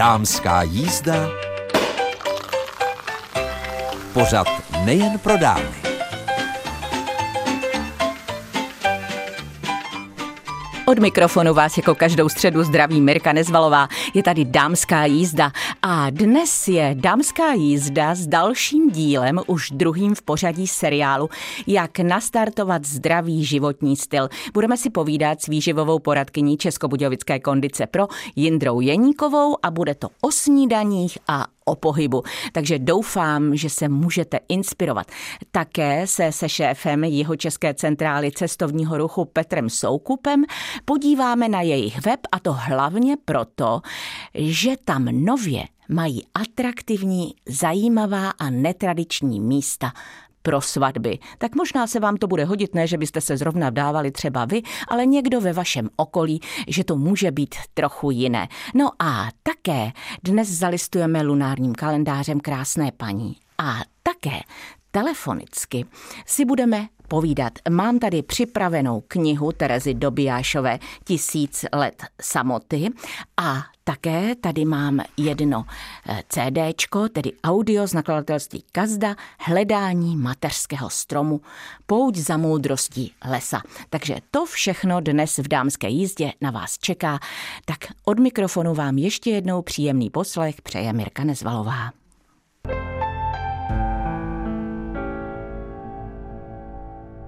Dámská jízda. Pořad nejen pro dámy. Od mikrofonu vás jako každou středu zdraví Mirka Nezvalová. Je tady dámská jízda a dnes je dámská jízda s dalším dílem, už druhým v pořadí seriálu, jak nastartovat zdravý životní styl. Budeme si povídat s výživovou poradkyní Českobudějovické kondice pro Jindrou Jeníkovou a bude to o snídaních a o pohybu. Takže doufám, že se můžete inspirovat. Také se se šéfem jeho České centrály cestovního ruchu Petrem Soukupem podíváme na jejich web a to hlavně proto, že tam nově mají atraktivní, zajímavá a netradiční místa pro svatby. Tak možná se vám to bude hodit, ne, že byste se zrovna dávali třeba vy, ale někdo ve vašem okolí, že to může být trochu jiné. No a také dnes zalistujeme lunárním kalendářem krásné paní. A také telefonicky si budeme povídat. Mám tady připravenou knihu Terezy Dobijášové Tisíc let samoty a také tady mám jedno eh, CDčko, tedy audio z nakladatelství Kazda, hledání mateřského stromu, pouť za moudrostí lesa. Takže to všechno dnes v dámské jízdě na vás čeká. Tak od mikrofonu vám ještě jednou příjemný poslech přeje Mirka Nezvalová.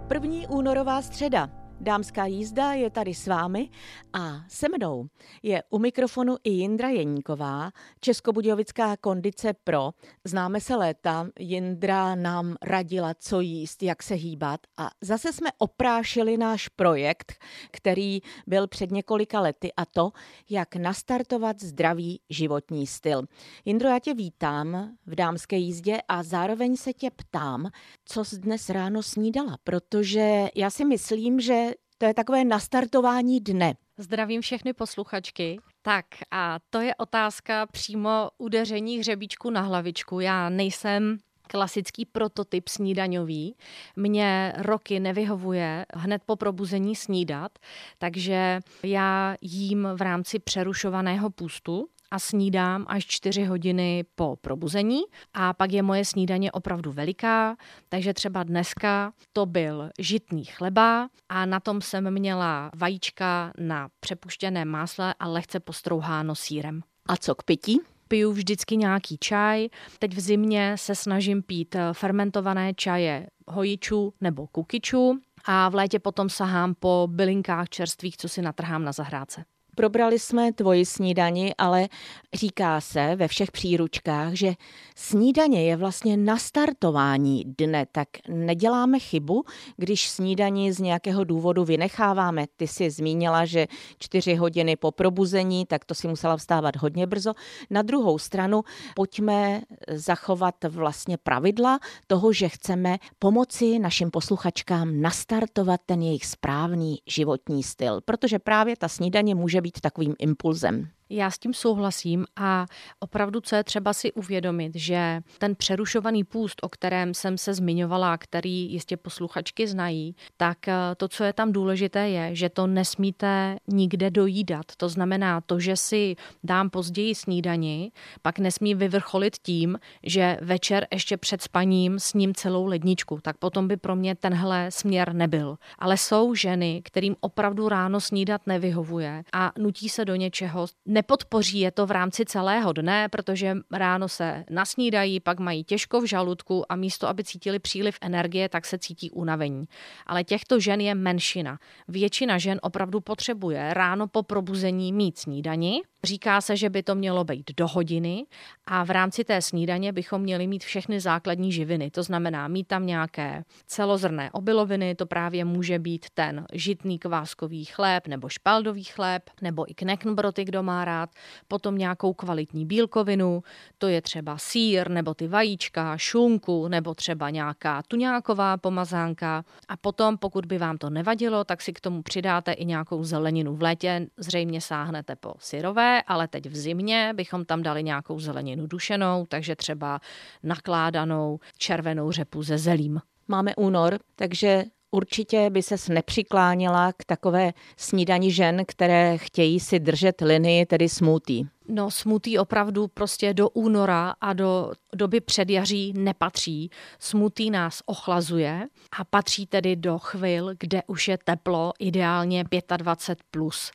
První únorová středa. Dámská jízda je tady s vámi a se mnou je u mikrofonu i Jindra Jeníková, Českobudějovická kondice pro. Známe se léta, Jindra nám radila, co jíst, jak se hýbat a zase jsme oprášili náš projekt, který byl před několika lety a to, jak nastartovat zdravý životní styl. Jindro, já tě vítám v dámské jízdě a zároveň se tě ptám, co jsi dnes ráno snídala, protože já si myslím, že to je takové nastartování dne. Zdravím všechny posluchačky. Tak a to je otázka přímo udeření hřebíčku na hlavičku. Já nejsem klasický prototyp snídaňový. Mně roky nevyhovuje hned po probuzení snídat, takže já jím v rámci přerušovaného půstu a snídám až 4 hodiny po probuzení a pak je moje snídaně opravdu veliká, takže třeba dneska to byl žitný chleba a na tom jsem měla vajíčka na přepuštěné másle a lehce postrouháno sírem. A co k pití? piju vždycky nějaký čaj. Teď v zimě se snažím pít fermentované čaje hojičů nebo kukičů a v létě potom sahám po bylinkách čerstvých, co si natrhám na zahrádce. Probrali jsme tvoji snídani, ale říká se ve všech příručkách, že snídaně je vlastně nastartování dne, tak neděláme chybu, když snídani z nějakého důvodu vynecháváme. Ty si zmínila, že čtyři hodiny po probuzení, tak to si musela vstávat hodně brzo. Na druhou stranu pojďme zachovat vlastně pravidla toho, že chceme pomoci našim posluchačkám nastartovat ten jejich správný životní styl, protože právě ta snídaně může být takovým impulzem. Já s tím souhlasím a opravdu, co je třeba si uvědomit, že ten přerušovaný půst, o kterém jsem se zmiňovala, který jistě posluchačky znají, tak eh, to, co je tam důležité, je, že to nesmíte nikde dojídat. To znamená to, že si dám později snídani, pak nesmí vyvrcholit tím, že večer ještě před spaním sním celou ledničku. Tak potom by pro mě tenhle směr nebyl. Ale jsou ženy, kterým opravdu ráno snídat nevyhovuje a nutí se do něčeho, ne nepodpoří je to v rámci celého dne, protože ráno se nasnídají, pak mají těžko v žaludku a místo, aby cítili příliv energie, tak se cítí unavení. Ale těchto žen je menšina. Většina žen opravdu potřebuje ráno po probuzení mít snídani, Říká se, že by to mělo být do hodiny a v rámci té snídaně bychom měli mít všechny základní živiny. To znamená mít tam nějaké celozrné obiloviny, to právě může být ten žitný kváskový chléb nebo špaldový chléb, nebo i kneknbroty, kdo má rád, potom nějakou kvalitní bílkovinu, to je třeba sír nebo ty vajíčka, šunku nebo třeba nějaká tuňáková pomazánka a potom, pokud by vám to nevadilo, tak si k tomu přidáte i nějakou zeleninu. V létě zřejmě sáhnete po syrové, ale teď v zimě bychom tam dali nějakou zeleninu dušenou, takže třeba nakládanou červenou řepu ze zelím. Máme únor, takže určitě by ses nepřikláněla k takové snídani žen, které chtějí si držet linii, tedy smutí. No smutý opravdu prostě do února a do doby předjaří nepatří. Smutý nás ochlazuje a patří tedy do chvil, kde už je teplo, ideálně 25+. Plus.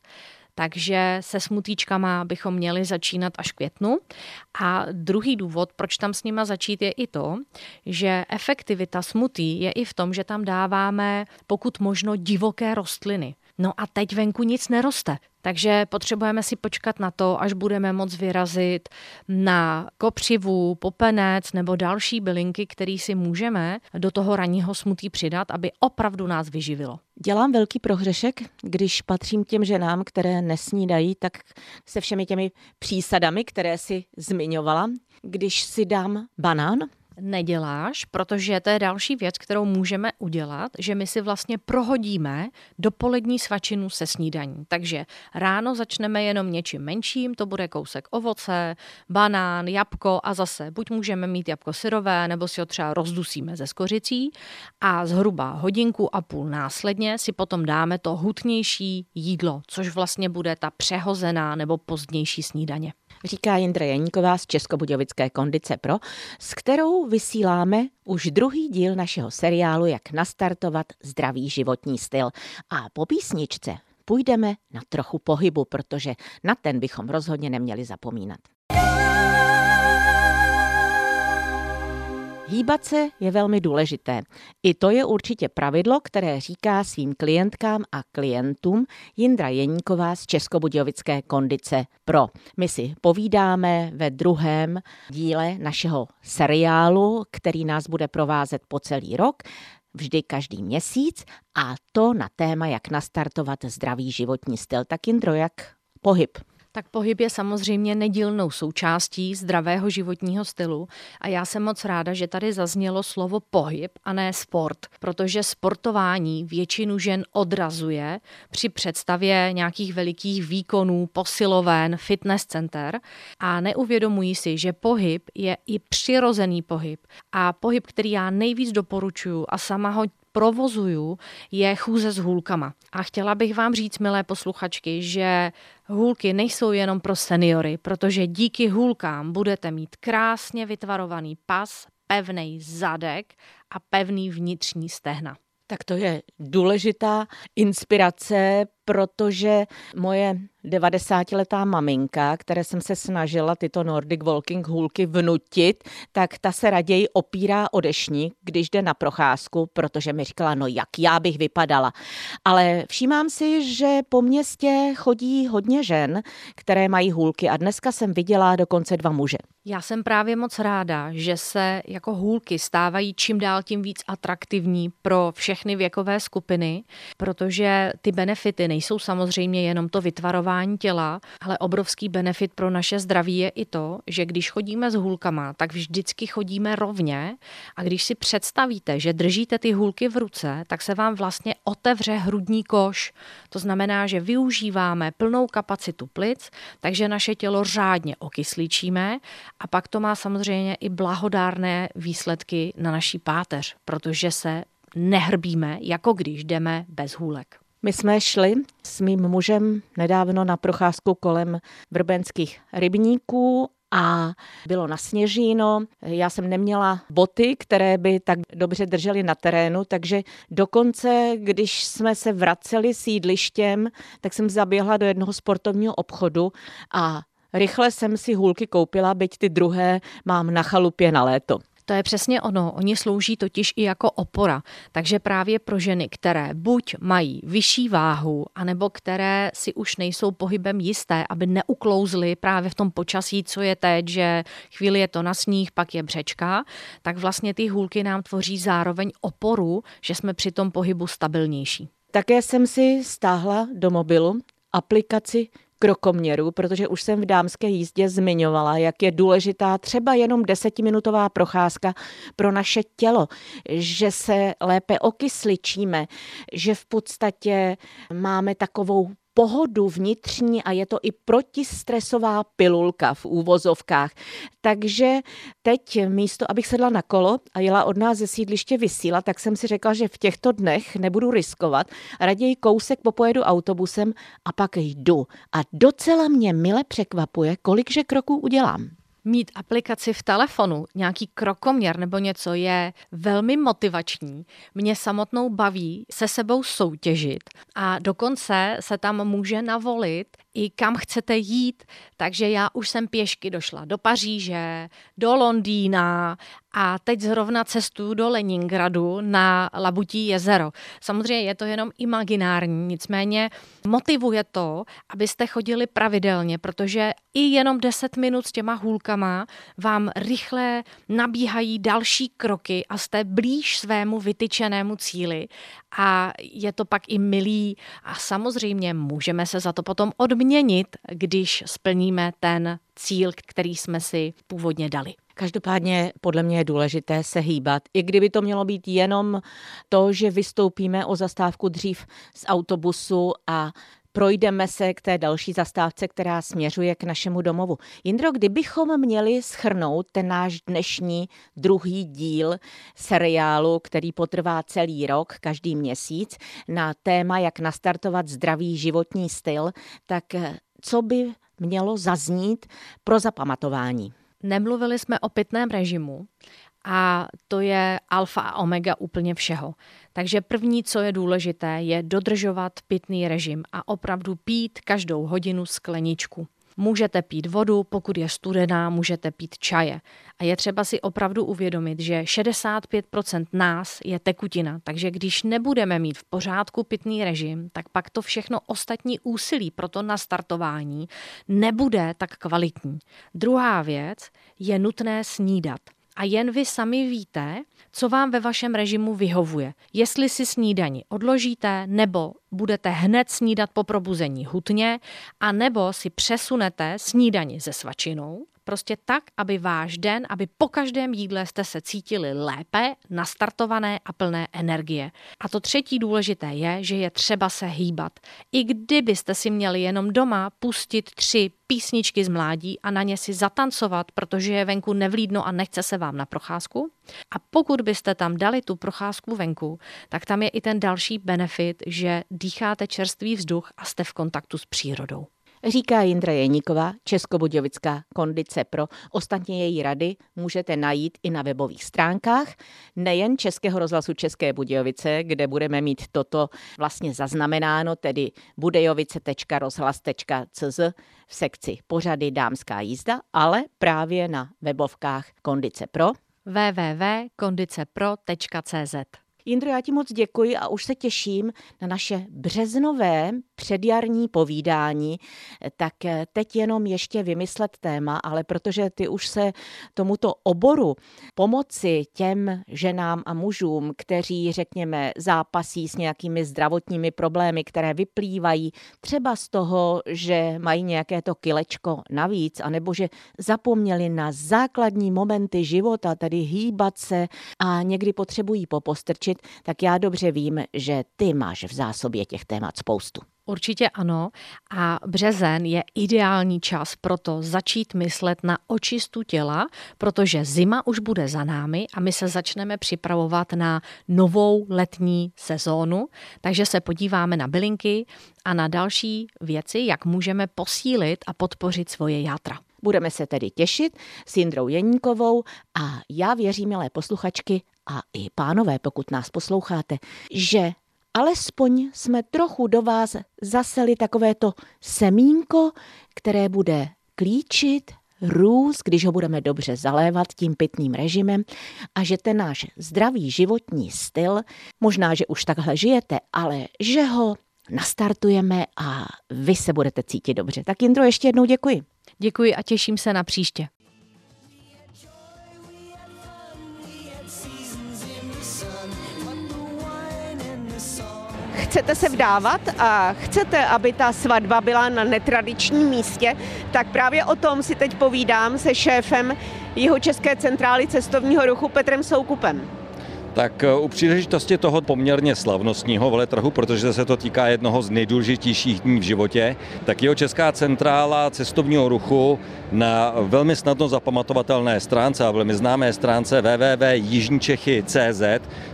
Takže se smutíčkama bychom měli začínat až květnu. A druhý důvod, proč tam s nima začít, je i to, že efektivita smutí je i v tom, že tam dáváme pokud možno divoké rostliny. No a teď venku nic neroste. Takže potřebujeme si počkat na to, až budeme moc vyrazit na kopřivu, popenec nebo další bylinky, které si můžeme do toho ranního smutí přidat, aby opravdu nás vyživilo. Dělám velký prohřešek, když patřím těm ženám, které nesnídají, tak se všemi těmi přísadami, které si zmiňovala. Když si dám banán, neděláš, protože to je další věc, kterou můžeme udělat, že my si vlastně prohodíme dopolední svačinu se snídaní. Takže ráno začneme jenom něčím menším, to bude kousek ovoce, banán, jabko a zase buď můžeme mít jabko syrové, nebo si ho třeba rozdusíme ze skořicí a zhruba hodinku a půl následně si potom dáme to hutnější jídlo, což vlastně bude ta přehozená nebo pozdější snídaně říká Jindra Janíková z Českobudějovické kondice Pro, s kterou vysíláme už druhý díl našeho seriálu Jak nastartovat zdravý životní styl. A po písničce půjdeme na trochu pohybu, protože na ten bychom rozhodně neměli zapomínat. Hýbat se je velmi důležité. I to je určitě pravidlo, které říká svým klientkám a klientům Jindra Jeníková z Českobudějovické kondice Pro. My si povídáme ve druhém díle našeho seriálu, který nás bude provázet po celý rok vždy každý měsíc a to na téma, jak nastartovat zdravý životní styl. Tak Jindro, jak pohyb? Tak pohyb je samozřejmě nedílnou součástí zdravého životního stylu a já jsem moc ráda, že tady zaznělo slovo pohyb a ne sport, protože sportování většinu žen odrazuje při představě nějakých velikých výkonů, posiloven, fitness center a neuvědomují si, že pohyb je i přirozený pohyb. A pohyb, který já nejvíc doporučuju a sama ho provozuju, je chůze s hůlkama. A chtěla bych vám říct, milé posluchačky, že hůlky nejsou jenom pro seniory, protože díky hůlkám budete mít krásně vytvarovaný pas, pevný zadek a pevný vnitřní stehna. Tak to je důležitá inspirace, protože moje 90-letá maminka, které jsem se snažila tyto Nordic Walking hůlky vnutit, tak ta se raději opírá o dešník, když jde na procházku, protože mi říkala, no jak já bych vypadala. Ale všímám si, že po městě chodí hodně žen, které mají hůlky a dneska jsem viděla dokonce dva muže. Já jsem právě moc ráda, že se jako hůlky stávají čím dál tím víc atraktivní pro všechny věkové skupiny, protože ty benefity nejsou samozřejmě jenom to vytvarování těla, ale obrovský benefit pro naše zdraví je i to, že když chodíme s hůlkama, tak vždycky chodíme rovně a když si představíte, že držíte ty hůlky v ruce, tak se vám vlastně otevře hrudní koš. To znamená, že využíváme plnou kapacitu plic, takže naše tělo řádně okyslíčíme a pak to má samozřejmě i blahodárné výsledky na naší páteř, protože se nehrbíme, jako když jdeme bez hůlek. My jsme šli s mým mužem nedávno na procházku kolem vrbenských rybníků a bylo nasněžíno. Já jsem neměla boty, které by tak dobře držely na terénu, takže dokonce, když jsme se vraceli sídlištěm, tak jsem zaběhla do jednoho sportovního obchodu a rychle jsem si hůlky koupila, byť ty druhé mám na chalupě na léto. To je přesně ono. Oni slouží totiž i jako opora. Takže právě pro ženy, které buď mají vyšší váhu, anebo které si už nejsou pohybem jisté, aby neuklouzly právě v tom počasí, co je teď, že chvíli je to na sníh, pak je břečka, tak vlastně ty hůlky nám tvoří zároveň oporu, že jsme při tom pohybu stabilnější. Také jsem si stáhla do mobilu aplikaci krokoměru, protože už jsem v dámské jízdě zmiňovala, jak je důležitá třeba jenom desetiminutová procházka pro naše tělo, že se lépe okysličíme, že v podstatě máme takovou pohodu vnitřní a je to i protistresová pilulka v úvozovkách. Takže teď místo, abych sedla na kolo a jela od nás ze sídliště vysílat, tak jsem si řekla, že v těchto dnech nebudu riskovat. Raději kousek popojedu autobusem a pak jdu. A docela mě mile překvapuje, kolikže kroků udělám mít aplikaci v telefonu, nějaký krokoměr nebo něco je velmi motivační. Mě samotnou baví se sebou soutěžit a dokonce se tam může navolit i kam chcete jít. Takže já už jsem pěšky došla do Paříže, do Londýna a teď zrovna cestuju do Leningradu na Labutí jezero. Samozřejmě je to jenom imaginární, nicméně motivuje to, abyste chodili pravidelně, protože i jenom 10 minut s těma hůlkama vám rychle nabíhají další kroky a jste blíž svému vytyčenému cíli a je to pak i milý a samozřejmě můžeme se za to potom odměnit, když splníme ten cíl, který jsme si původně dali. Každopádně podle mě je důležité se hýbat. I kdyby to mělo být jenom to, že vystoupíme o zastávku dřív z autobusu a projdeme se k té další zastávce, která směřuje k našemu domovu. Jindro, kdybychom měli schrnout ten náš dnešní druhý díl seriálu, který potrvá celý rok, každý měsíc, na téma, jak nastartovat zdravý životní styl, tak co by mělo zaznít pro zapamatování? Nemluvili jsme o pitném režimu a to je alfa a omega úplně všeho. Takže první, co je důležité, je dodržovat pitný režim a opravdu pít každou hodinu skleničku. Můžete pít vodu, pokud je studená, můžete pít čaje. A je třeba si opravdu uvědomit, že 65% nás je tekutina, takže když nebudeme mít v pořádku pitný režim, tak pak to všechno ostatní úsilí pro to nastartování nebude tak kvalitní. Druhá věc je nutné snídat. A jen vy sami víte, co vám ve vašem režimu vyhovuje. Jestli si snídani odložíte, nebo budete hned snídat po probuzení hutně, a nebo si přesunete snídani se svačinou, Prostě tak, aby váš den, aby po každém jídle jste se cítili lépe, nastartované a plné energie. A to třetí důležité je, že je třeba se hýbat. I kdybyste si měli jenom doma pustit tři písničky z mládí a na ně si zatancovat, protože je venku nevlídno a nechce se vám na procházku. A pokud byste tam dali tu procházku venku, tak tam je i ten další benefit, že dýcháte čerstvý vzduch a jste v kontaktu s přírodou. Říká Jindra Jeníková, Českobudějovická kondice pro. Ostatně její rady můžete najít i na webových stránkách, nejen Českého rozhlasu České Budějovice, kde budeme mít toto vlastně zaznamenáno, tedy budejovice.rozhlas.cz v sekci pořady Dámská jízda, ale právě na webovkách Kondice Pro www.kondicepro.cz Jindro, já ti moc děkuji a už se těším na naše březnové předjarní povídání. Tak eh, teď jenom ještě vymyslet téma, ale protože ty už se tomuto oboru pomoci těm ženám a mužům, kteří, řekněme, zápasí s nějakými zdravotními problémy, které vyplývají třeba z toho, že mají nějaké to kilečko navíc, anebo že zapomněli na základní momenty života, tedy hýbat se a někdy potřebují popostrčit, tak já dobře vím, že ty máš v zásobě těch témat spoustu. Určitě ano. A březen je ideální čas pro to začít myslet na očistu těla, protože zima už bude za námi a my se začneme připravovat na novou letní sezónu. Takže se podíváme na bylinky a na další věci, jak můžeme posílit a podpořit svoje játra. Budeme se tedy těšit s Jindrou Jeníkovou a já věřím, milé posluchačky a i pánové, pokud nás posloucháte, že alespoň jsme trochu do vás zaseli takovéto semínko, které bude klíčit, růst, když ho budeme dobře zalévat tím pitným režimem a že ten náš zdravý životní styl, možná, že už takhle žijete, ale že ho nastartujeme a vy se budete cítit dobře. Tak Jindro, ještě jednou děkuji. Děkuji a těším se na příště. Chcete se vdávat a chcete, aby ta svatba byla na netradičním místě, tak právě o tom si teď povídám se šéfem jeho České centrály cestovního ruchu Petrem Soukupem. Tak eh, u příležitosti toho poměrně slavnostního veletrhu, protože se to týká jednoho z nejdůležitějších dní v životě, tak jeho Česká centrála cestovního ruchu na velmi snadno zapamatovatelné stránce a velmi známé stránce www.jižničechy.cz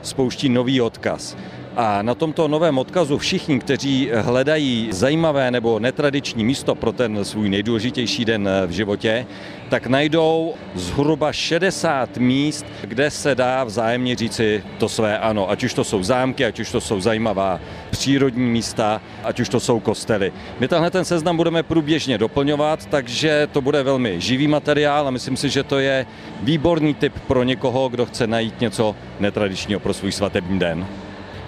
spouští nový odkaz. A na tomto novém odkazu všichni, kteří hledají zajímavé nebo netradiční místo pro ten svůj nejdůležitější den v životě, tak najdou zhruba 60 míst, kde se dá vzájemně říci to své ano. Ať už to jsou zámky, ať už to jsou zajímavá přírodní místa, ať už to jsou kostely. My tenhle ten seznam budeme průběžně doplňovat, takže to bude velmi živý materiál a myslím si, že to je výborný tip pro někoho, kdo chce najít něco netradičního pro svůj svatební den.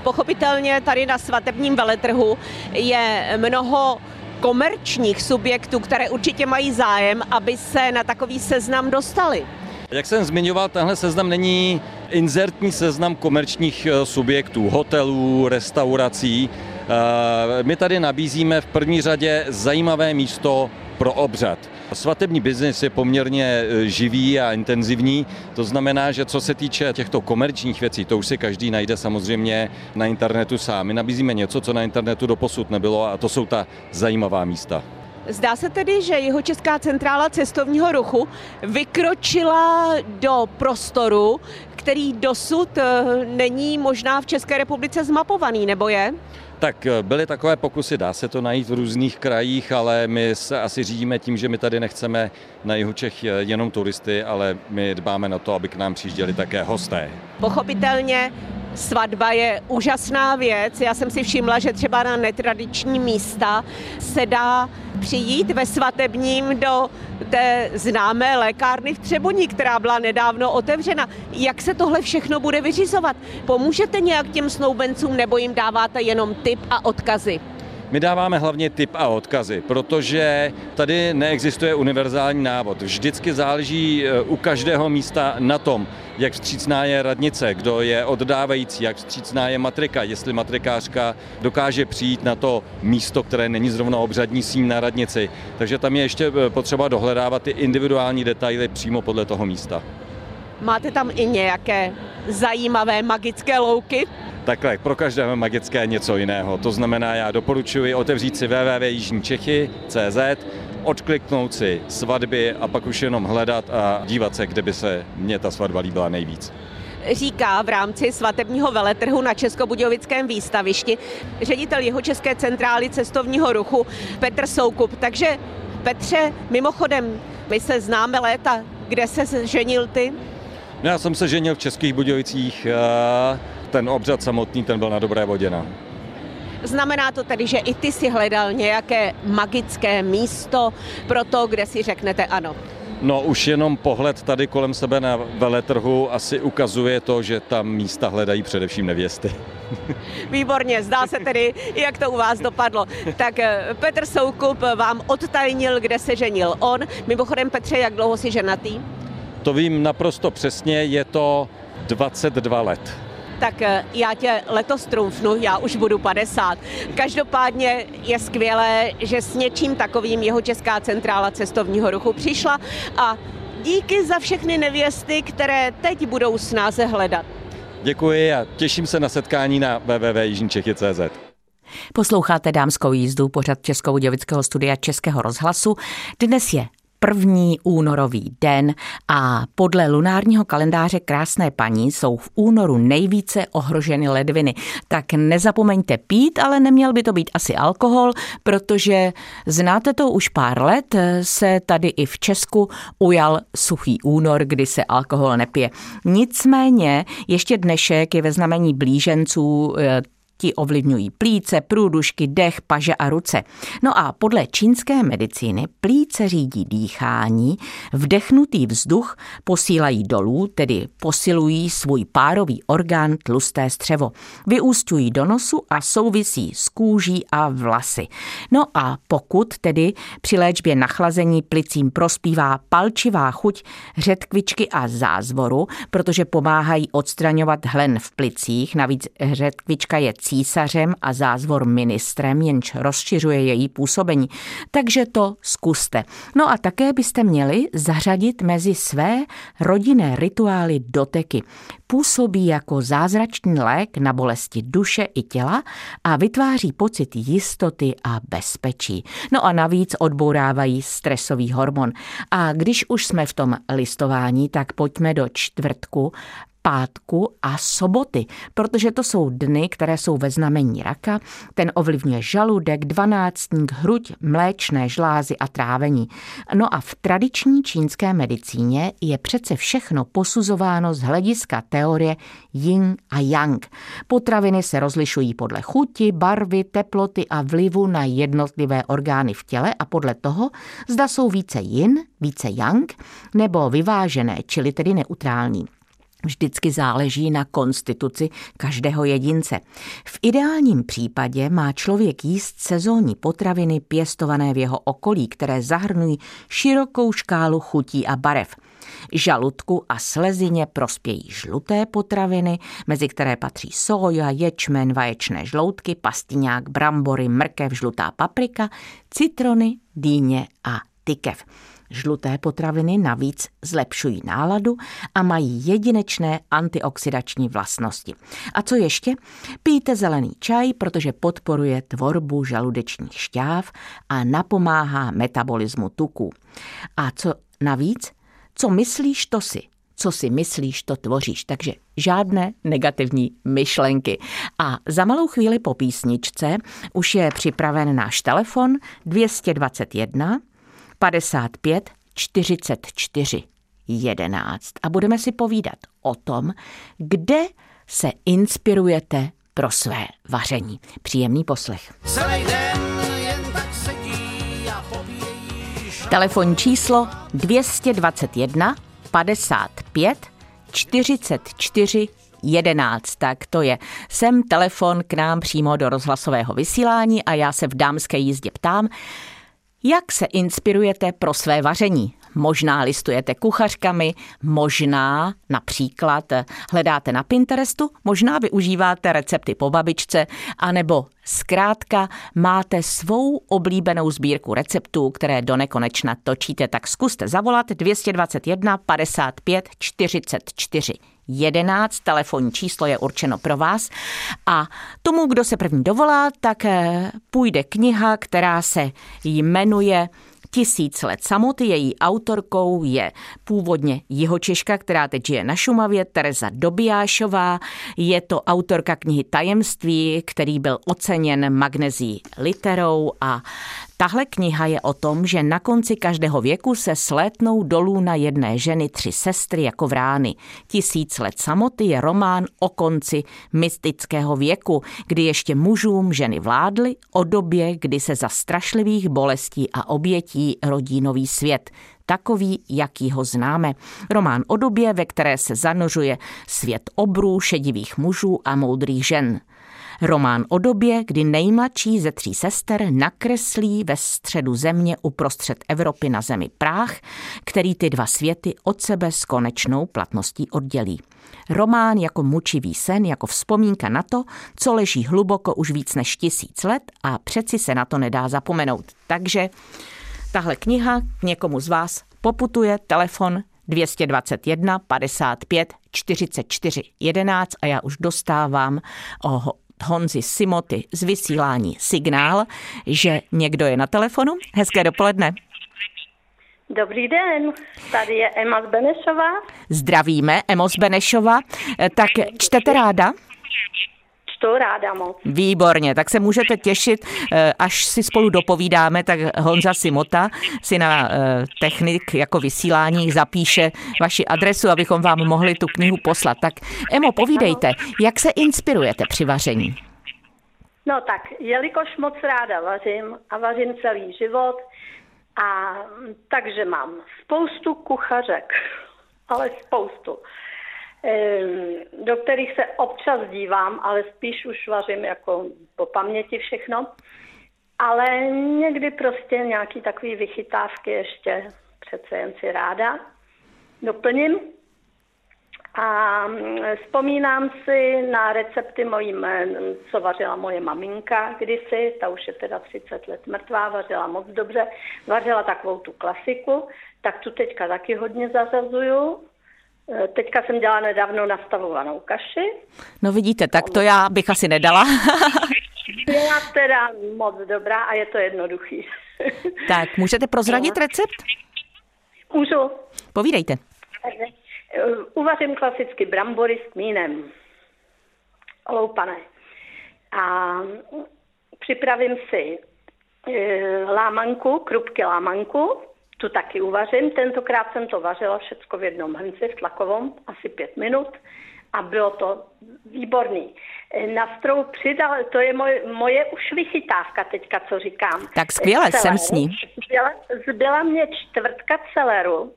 Pochopitelně tady na svatebním veletrhu je mnoho komerčních subjektů, které určitě mají zájem, aby se na takový seznam dostali. Jak jsem zmiňoval, tenhle seznam není inzertní seznam komerčních eh, subjektů, hotelů, restaurací. Eh, my tady nabízíme v první řadě zajímavé místo pro obřad. Svatební biznis je poměrně e, živý a intenzivní, to znamená, že co se týče těchto komerčních věcí, to už si každý najde samozřejmě na internetu sám. My nabízíme něco, co na internetu doposud nebylo a to jsou ta zajímavá místa. Zdá se tedy, že jeho Česká centrála cestovního ruchu vykročila do prostoru, který dosud e, není možná v České republice zmapovaný, nebo je? Tak eh, byly takové pokusy, dá se to najít v různých krajích, ale my se asi řídíme tím, že my tady nechceme na jihu Čech eh, jenom turisty, ale my dbáme na to, aby k nám přijížděli také hosté. Pochopitelně Svatba je úžasná věc. Já jsem si všimla, že třeba na netradiční místa se dá přijít ve svatebním do té známé lékárny v Třeboní, která byla nedávno otevřena. Jak se tohle všechno bude vyřizovat? Pomůžete nějak těm snoubencům nebo jim dáváte jenom tip a odkazy? My dáváme hlavně tip a odkazy, protože tady neexistuje univerzální návod. Vždycky záleží e, u každého místa na tom, jak vstřícná je radnice, kdo je oddávající, jak vstřícná je matrika, jestli matrikářka dokáže přijít na to místo, které není zrovna obřadní síň na radnici. Takže tam je ještě e, potřeba dohledávat ty individuální detaily přímo podle toho místa. Máte tam i nějaké zajímavé magické louky? Takhle, pro každého magické něco jiného. To znamená, já doporučuji otevřít si www.jižničechy.cz, odkliknout si svatby a pak už jenom hledat a dívat se, kde by se mně ta svatba líbila nejvíc říká v rámci svatebního veletrhu na Českobudějovickém výstavišti ředitel jeho České centrály cestovního ruchu Petr Soukup. Takže Petře, mimochodem, my se známe léta, kde se ženil ty? No, já jsem se ženil v Českých Budějovicích eh, ten obřad samotný, ten byl na dobré vodě. No. Znamená to tedy, že i ty si hledal nějaké magické místo pro to, kde si řeknete ano? No už jenom pohled tady kolem sebe na veletrhu asi ukazuje to, že tam místa hledají především nevěsty. Výborně, zdá se tedy, jak to u vás dopadlo. Tak eh, Petr Soukup vám odtajnil, kde se ženil on. Mimochodem, Petře, jak dlouho si ženatý? To vím naprosto přesně, je to 22 let tak eh, já tě letos trumfnu, já už budu 50. Každopádně je skvělé, že s něčím takovým jeho Česká centrála cestovního ruchu přišla a díky za všechny nevěsty, které teď budou snáze hledat. Děkuji a těším se na setkání na www.jižničechy.cz. Posloucháte dámskou jízdu pořad Českou děvického studia Českého rozhlasu. Dnes je první únorový den a podle lunárního kalendáře Krásné paní jsou v únoru nejvíce ohroženy ledviny. Tak nezapomeňte pít, ale neměl by to být asi alkohol, protože znáte to už pár let, se tady i v Česku ujal suchý únor, kdy se alkohol nepije. Nicméně ještě dnešek je ve znamení blíženců eh, Ti ovlivňují plíce, průdušky, dech, paže a ruce. No a podle čínské medicíny plíce řídí dýchání, vdechnutý vzduch posílají dolů, tedy posilují svůj párový orgán tlusté střevo. Vyústují do nosu a souvisí s kůží a vlasy. No a pokud tedy při léčbě nachlazení plicím prospívá palčivá chuť řetkvičky a zázvoru, protože pomáhají odstraňovat hlen v plicích, navíc řetkvička je císařem a zázvor ministrem, jenž rozšiřuje její působení. Takže to zkuste. No a také byste měli zařadit mezi své rodinné rituály doteky. Působí jako zázračný lék na bolesti duše i těla a vytváří pocit jistoty a bezpečí. No a navíc odbourávají stresový hormon. A když už jsme v tom listování, tak pojďme do čtvrtku pátku a soboty, protože to jsou dny, které jsou ve znamení raka. Ten ovlivňuje žaludek, dvanáctník, hruď, mléčné žlázy a trávení. No a v tradiční čínské medicíně je přece všechno posuzováno z hlediska teorie yin a yang. Potraviny se rozlišují podle chuti, barvy, teploty a vlivu na jednotlivé orgány v těle a podle toho, zda jsou více yin, více yang nebo vyvážené, čili tedy neutrální vždycky záleží na konstituci každého jedince. V ideálním případě má člověk jíst sezónní potraviny pěstované v jeho okolí, které zahrnují širokou škálu chutí a barev. Žaludku a slezině prospějí žluté potraviny, mezi které patří soja, ječmen, vaječné žloutky, pastiňák, brambory, mrkev, žlutá paprika, citrony, dýně a tykev. Žluté potraviny navíc zlepšují náladu a mají jedinečné antioxidační vlastnosti. A co ještě? Pijte zelený čaj, protože podporuje tvorbu žaludečních šťáv a napomáhá metabolismu tuků. A co navíc? Co myslíš, to si co si myslíš, to tvoříš. Takže žádné negativní myšlenky. A za malou chvíli po písničce už je připraven náš telefon 221 55 44 11 a budeme si povídat o tom, kde se inspirujete pro své vaření. Příjemný poslech. Celý den jen tak sedí a Telefonní číslo 221 55 44 11. Tak to je sem telefon k nám přímo do rozhlasového vysílání a já se v dámské jízdě ptám, jak se inspirujete pro své vaření? Možná listujete kuchařkami, možná například hledáte na Pinterestu, možná využíváte recepty po babičce, anebo zkrátka máte svou oblíbenou sbírku receptů, které do nekonečna točíte, tak zkuste zavolat 221 55 44 11. Telefonní číslo je určeno pro vás. A tomu, kdo se první dovolá, tak eh, půjde kniha, která se jmenuje Tisíc let samoty, její autorkou je původně Jihočeška, která teď žije na Šumavě, Tereza Dobijášová. Je to autorka knihy Tajemství, který byl oceněn magnezí literou a Tahle kniha je o tom, že na konci každého věku se slétnou dolů na jedné ženy tři sestry jako vrány. Tisíc let samoty je román o konci mystického věku, kdy ještě mužům ženy vládly, o době, kdy se za strašlivých bolestí a obětí rodí nový svět takový, jaký ho známe. Román o době, ve které se zanořuje svět obrů, šedivých mužů a moudrých žen. Román o době, kdy nejmladší ze tří sester nakreslí ve středu země uprostřed Evropy na zemi práh, který ty dva světy od sebe s konečnou platností oddělí. Román jako mučivý sen, jako vzpomínka na to, co leží hluboko už víc než tisíc let a přeci se na to nedá zapomenout. Takže tahle kniha k někomu z vás poputuje telefon 221 55 44 11 a já už dostávám Honzi Simoty z vysílání Signál, že někdo je na telefonu. Hezké dopoledne. Dobrý den, tady je Emma z Benešova. Zdravíme, Emo z Benešova. Tak čtete ráda? Čtu ráda moc. Výborně, tak se můžete těšit, eh, až si spolu dopovídáme, tak Honza Simota si na eh, technik jako vysílání zapíše vaši adresu, abychom vám mohli tu knihu poslat. Tak Emo, povídejte, jak se inspirujete při vaření? No tak, jelikož moc ráda vařím a vařím celý život, a takže mám spoustu kuchařek, ale spoustu do kterých se občas dívám, ale spíš už vařím jako po paměti všechno. Ale někdy prostě nějaký takový vychytávky ještě přece jen si ráda doplním. A mm, vzpomínám si na recepty mojí, co vařila moje maminka kdysi, ta už je teda 30 let mrtvá, vařila moc dobře, vařila takovou tu klasiku, tak tu teďka taky hodně zařazuju. E, teďka jsem dělala nedávno nastavovanou kaši. No vidíte, tak to já bych asi nedala. Byla teda moc dobrá a je to jednoduchý. Tak, můžete prozradit recept? Můžu. Povídejte. Eh, uvařím klasicky brambory s kmínem. Loupané. A připravím si eh, lámanku, krupky lámanku, tu taky uvařím. Tentokrát jsem to vařila všechno v jednom hrnci, v tlakovom, asi pět minut a bylo to výborný. Eh, na strou přidal, to je moje, moje už vychytávka teďka, co říkám. Tak skvěle, Celer. jsem s ní. Zbyla, zbyla mě čtvrtka celeru,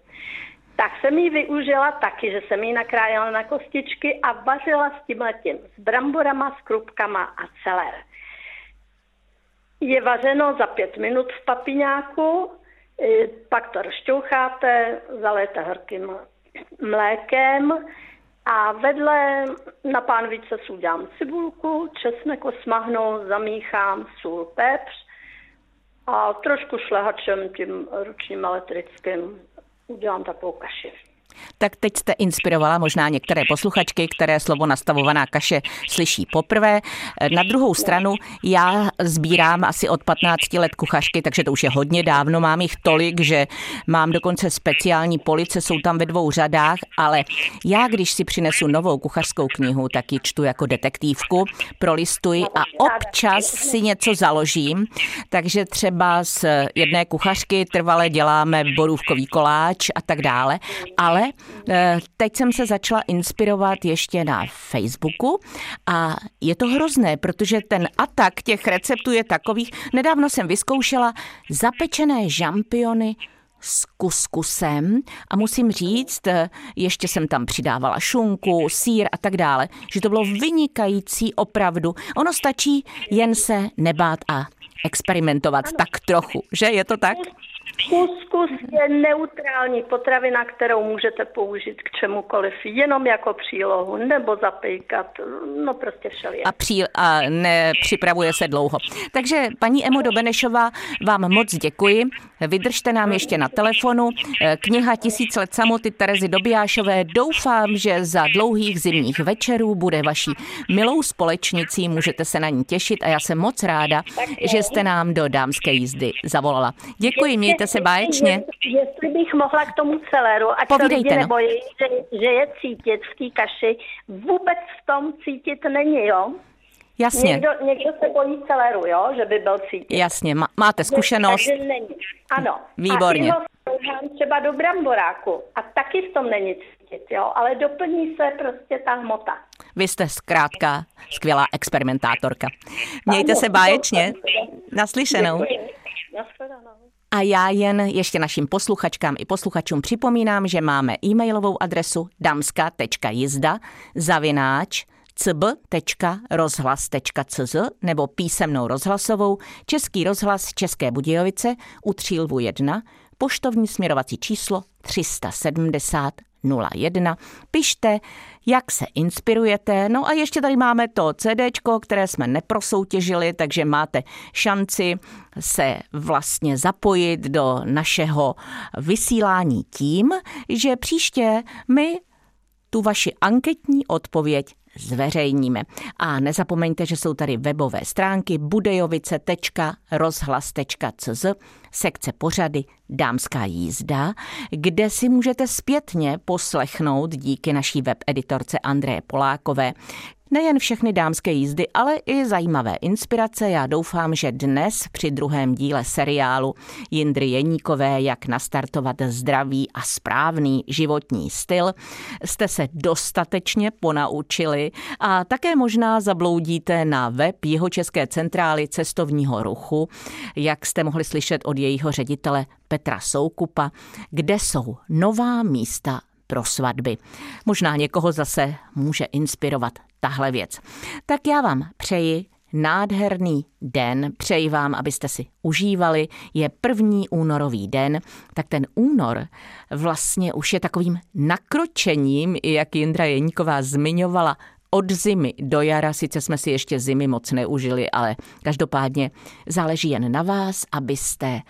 tak jsem ji využila taky, že jsem ji nakrájela na kostičky a vařila s tím letím, s bramborama, s krupkama a celer. Je vařeno za pět minut v papiňáku, pak to rozčoucháte, zaléte horkým mlékem a vedle na pánvice si udělám cibulku, česnek osmahnu, zamíchám, sůl, pepř a trošku šlehačem tím ručním elektrickým udělám takovou kaši. Tak teď jste inspirovala možná některé posluchačky, které slovo nastavovaná kaše slyší poprvé. Na druhou stranu já sbírám asi od 15 let kuchařky, takže to už je hodně dávno, mám jich tolik, že mám dokonce speciální police, jsou tam ve dvou řadách, ale já, když si přinesu novou kuchařskou knihu, tak ji čtu jako detektivku, prolistuji a občas si něco založím, takže třeba z jedné kuchařky trvale děláme borůvkový koláč a tak dále, ale Eh, teď jsem se začala inspirovat ještě na Facebooku a je to hrozné, protože ten atak těch receptů je takových. Nedávno jsem vyzkoušela zapečené žampiony s kuskusem a musím říct, eh, ještě jsem tam přidávala šunku, sír a tak dále, že to bylo vynikající opravdu. Ono stačí jen se nebát a experimentovat ano. tak trochu, že je to tak? Kuskus je neutrální potravina, kterou můžete použít k čemukoliv, jenom jako přílohu, nebo zapejkat, no prostě všelijak. A, pří, a nepřipravuje se dlouho. Takže paní Emo Dobenešová, vám moc děkuji. Vydržte nám ještě na telefonu. Kniha Tisíc let samoty Terezy Dobijášové. Doufám, že za dlouhých zimních večerů bude vaší milou společnicí. Můžete se na ní těšit a já jsem moc ráda, že jste nám do dámské jízdy zavolala. Děkuji, mějte se báječně. Jestli bych mohla k tomu celéru, ať Povídejte, se no. nebojí, že, že je cítit v té kaši, vůbec v tom cítit není, jo? Jasně. Někdo, někdo se bojí celeru, jo, že by byl cítit. Jasně, má, máte zkušenost. Takže není. Ano. Výborně. A třeba do bramboráku a taky v tom není cítit, jo, ale doplní se prostě ta hmota. Vy jste zkrátka skvělá experimentátorka. Mějte se báječně. Naslyšenou. A já jen ještě našim posluchačkám i posluchačům připomínám, že máme e-mailovou adresu damska.jizda zavináč cb.rozhlas.cz nebo písemnou rozhlasovou Český rozhlas České Budějovice u Třílvu 1, poštovní směrovací číslo 370 01. Pište, jak se inspirujete. No a ještě tady máme to CDčko, které jsme neprosoutěžili, takže máte šanci se vlastně zapojit do našeho vysílání tím, že příště my tu vaši anketní odpověď zveřejníme. A nezapomeňte, že jsou tady webové stránky budejovice.rozhlas.cz, sekce pořady Dámská jízda, kde si můžete zpětně poslechnout díky naší web editorce Andreje Polákové Nejen všechny dámské jízdy, ale i zajímavé inspirace. Já doufám, že dnes při druhém díle seriálu Jindry Jeníkové, jak nastartovat zdravý a správný životní styl, jste se dostatečně ponaučili a také možná zabloudíte na web Jihočeské centrály cestovního ruchu, jak jste mohli slyšet od jejího ředitele Petra Soukupa, kde jsou nová místa pro svatby. Možná někoho zase může inspirovat tahle věc. Tak já vám přeji nádherný den. Přeji vám, abyste si užívali. Je první únorový den, tak ten únor vlastně už je takovým nakročením, jak Jindra Jeníková zmiňovala, od zimy do jara, sice jsme si ještě zimy moc neužili, ale každopádně záleží jen na vás, abyste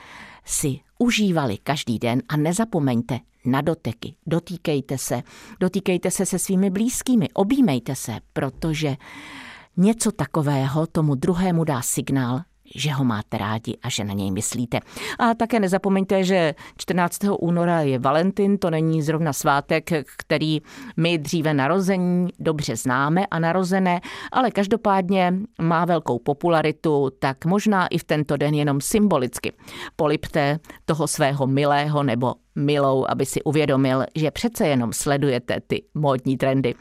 si užívali každý den a nezapomeňte na doteky. Dotýkejte se, dotýkejte se se svými blízkými, objímejte se, protože něco takového tomu druhému dá signál, že ho máte rádi a že na něj myslíte. A také nezapomeňte, že 14. února je Valentin, to není zrovna svátek, který my dříve narození dobře známe a narozené, ale každopádně má velkou popularitu, tak možná i v tento den jenom symbolicky polipte toho svého milého nebo milou, aby si uvědomil, že přece jenom sledujete ty módní trendy.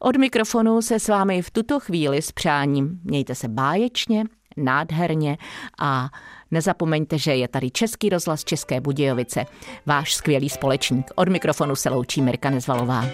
Od mikrofonu se s vámi v tuto chvíli s přáním mějte se báječně, nádherně a nezapomeňte, že je tady Český rozhlas České Budějovice, váš skvělý společník. Od mikrofonu se loučí Mirka Nezvalová.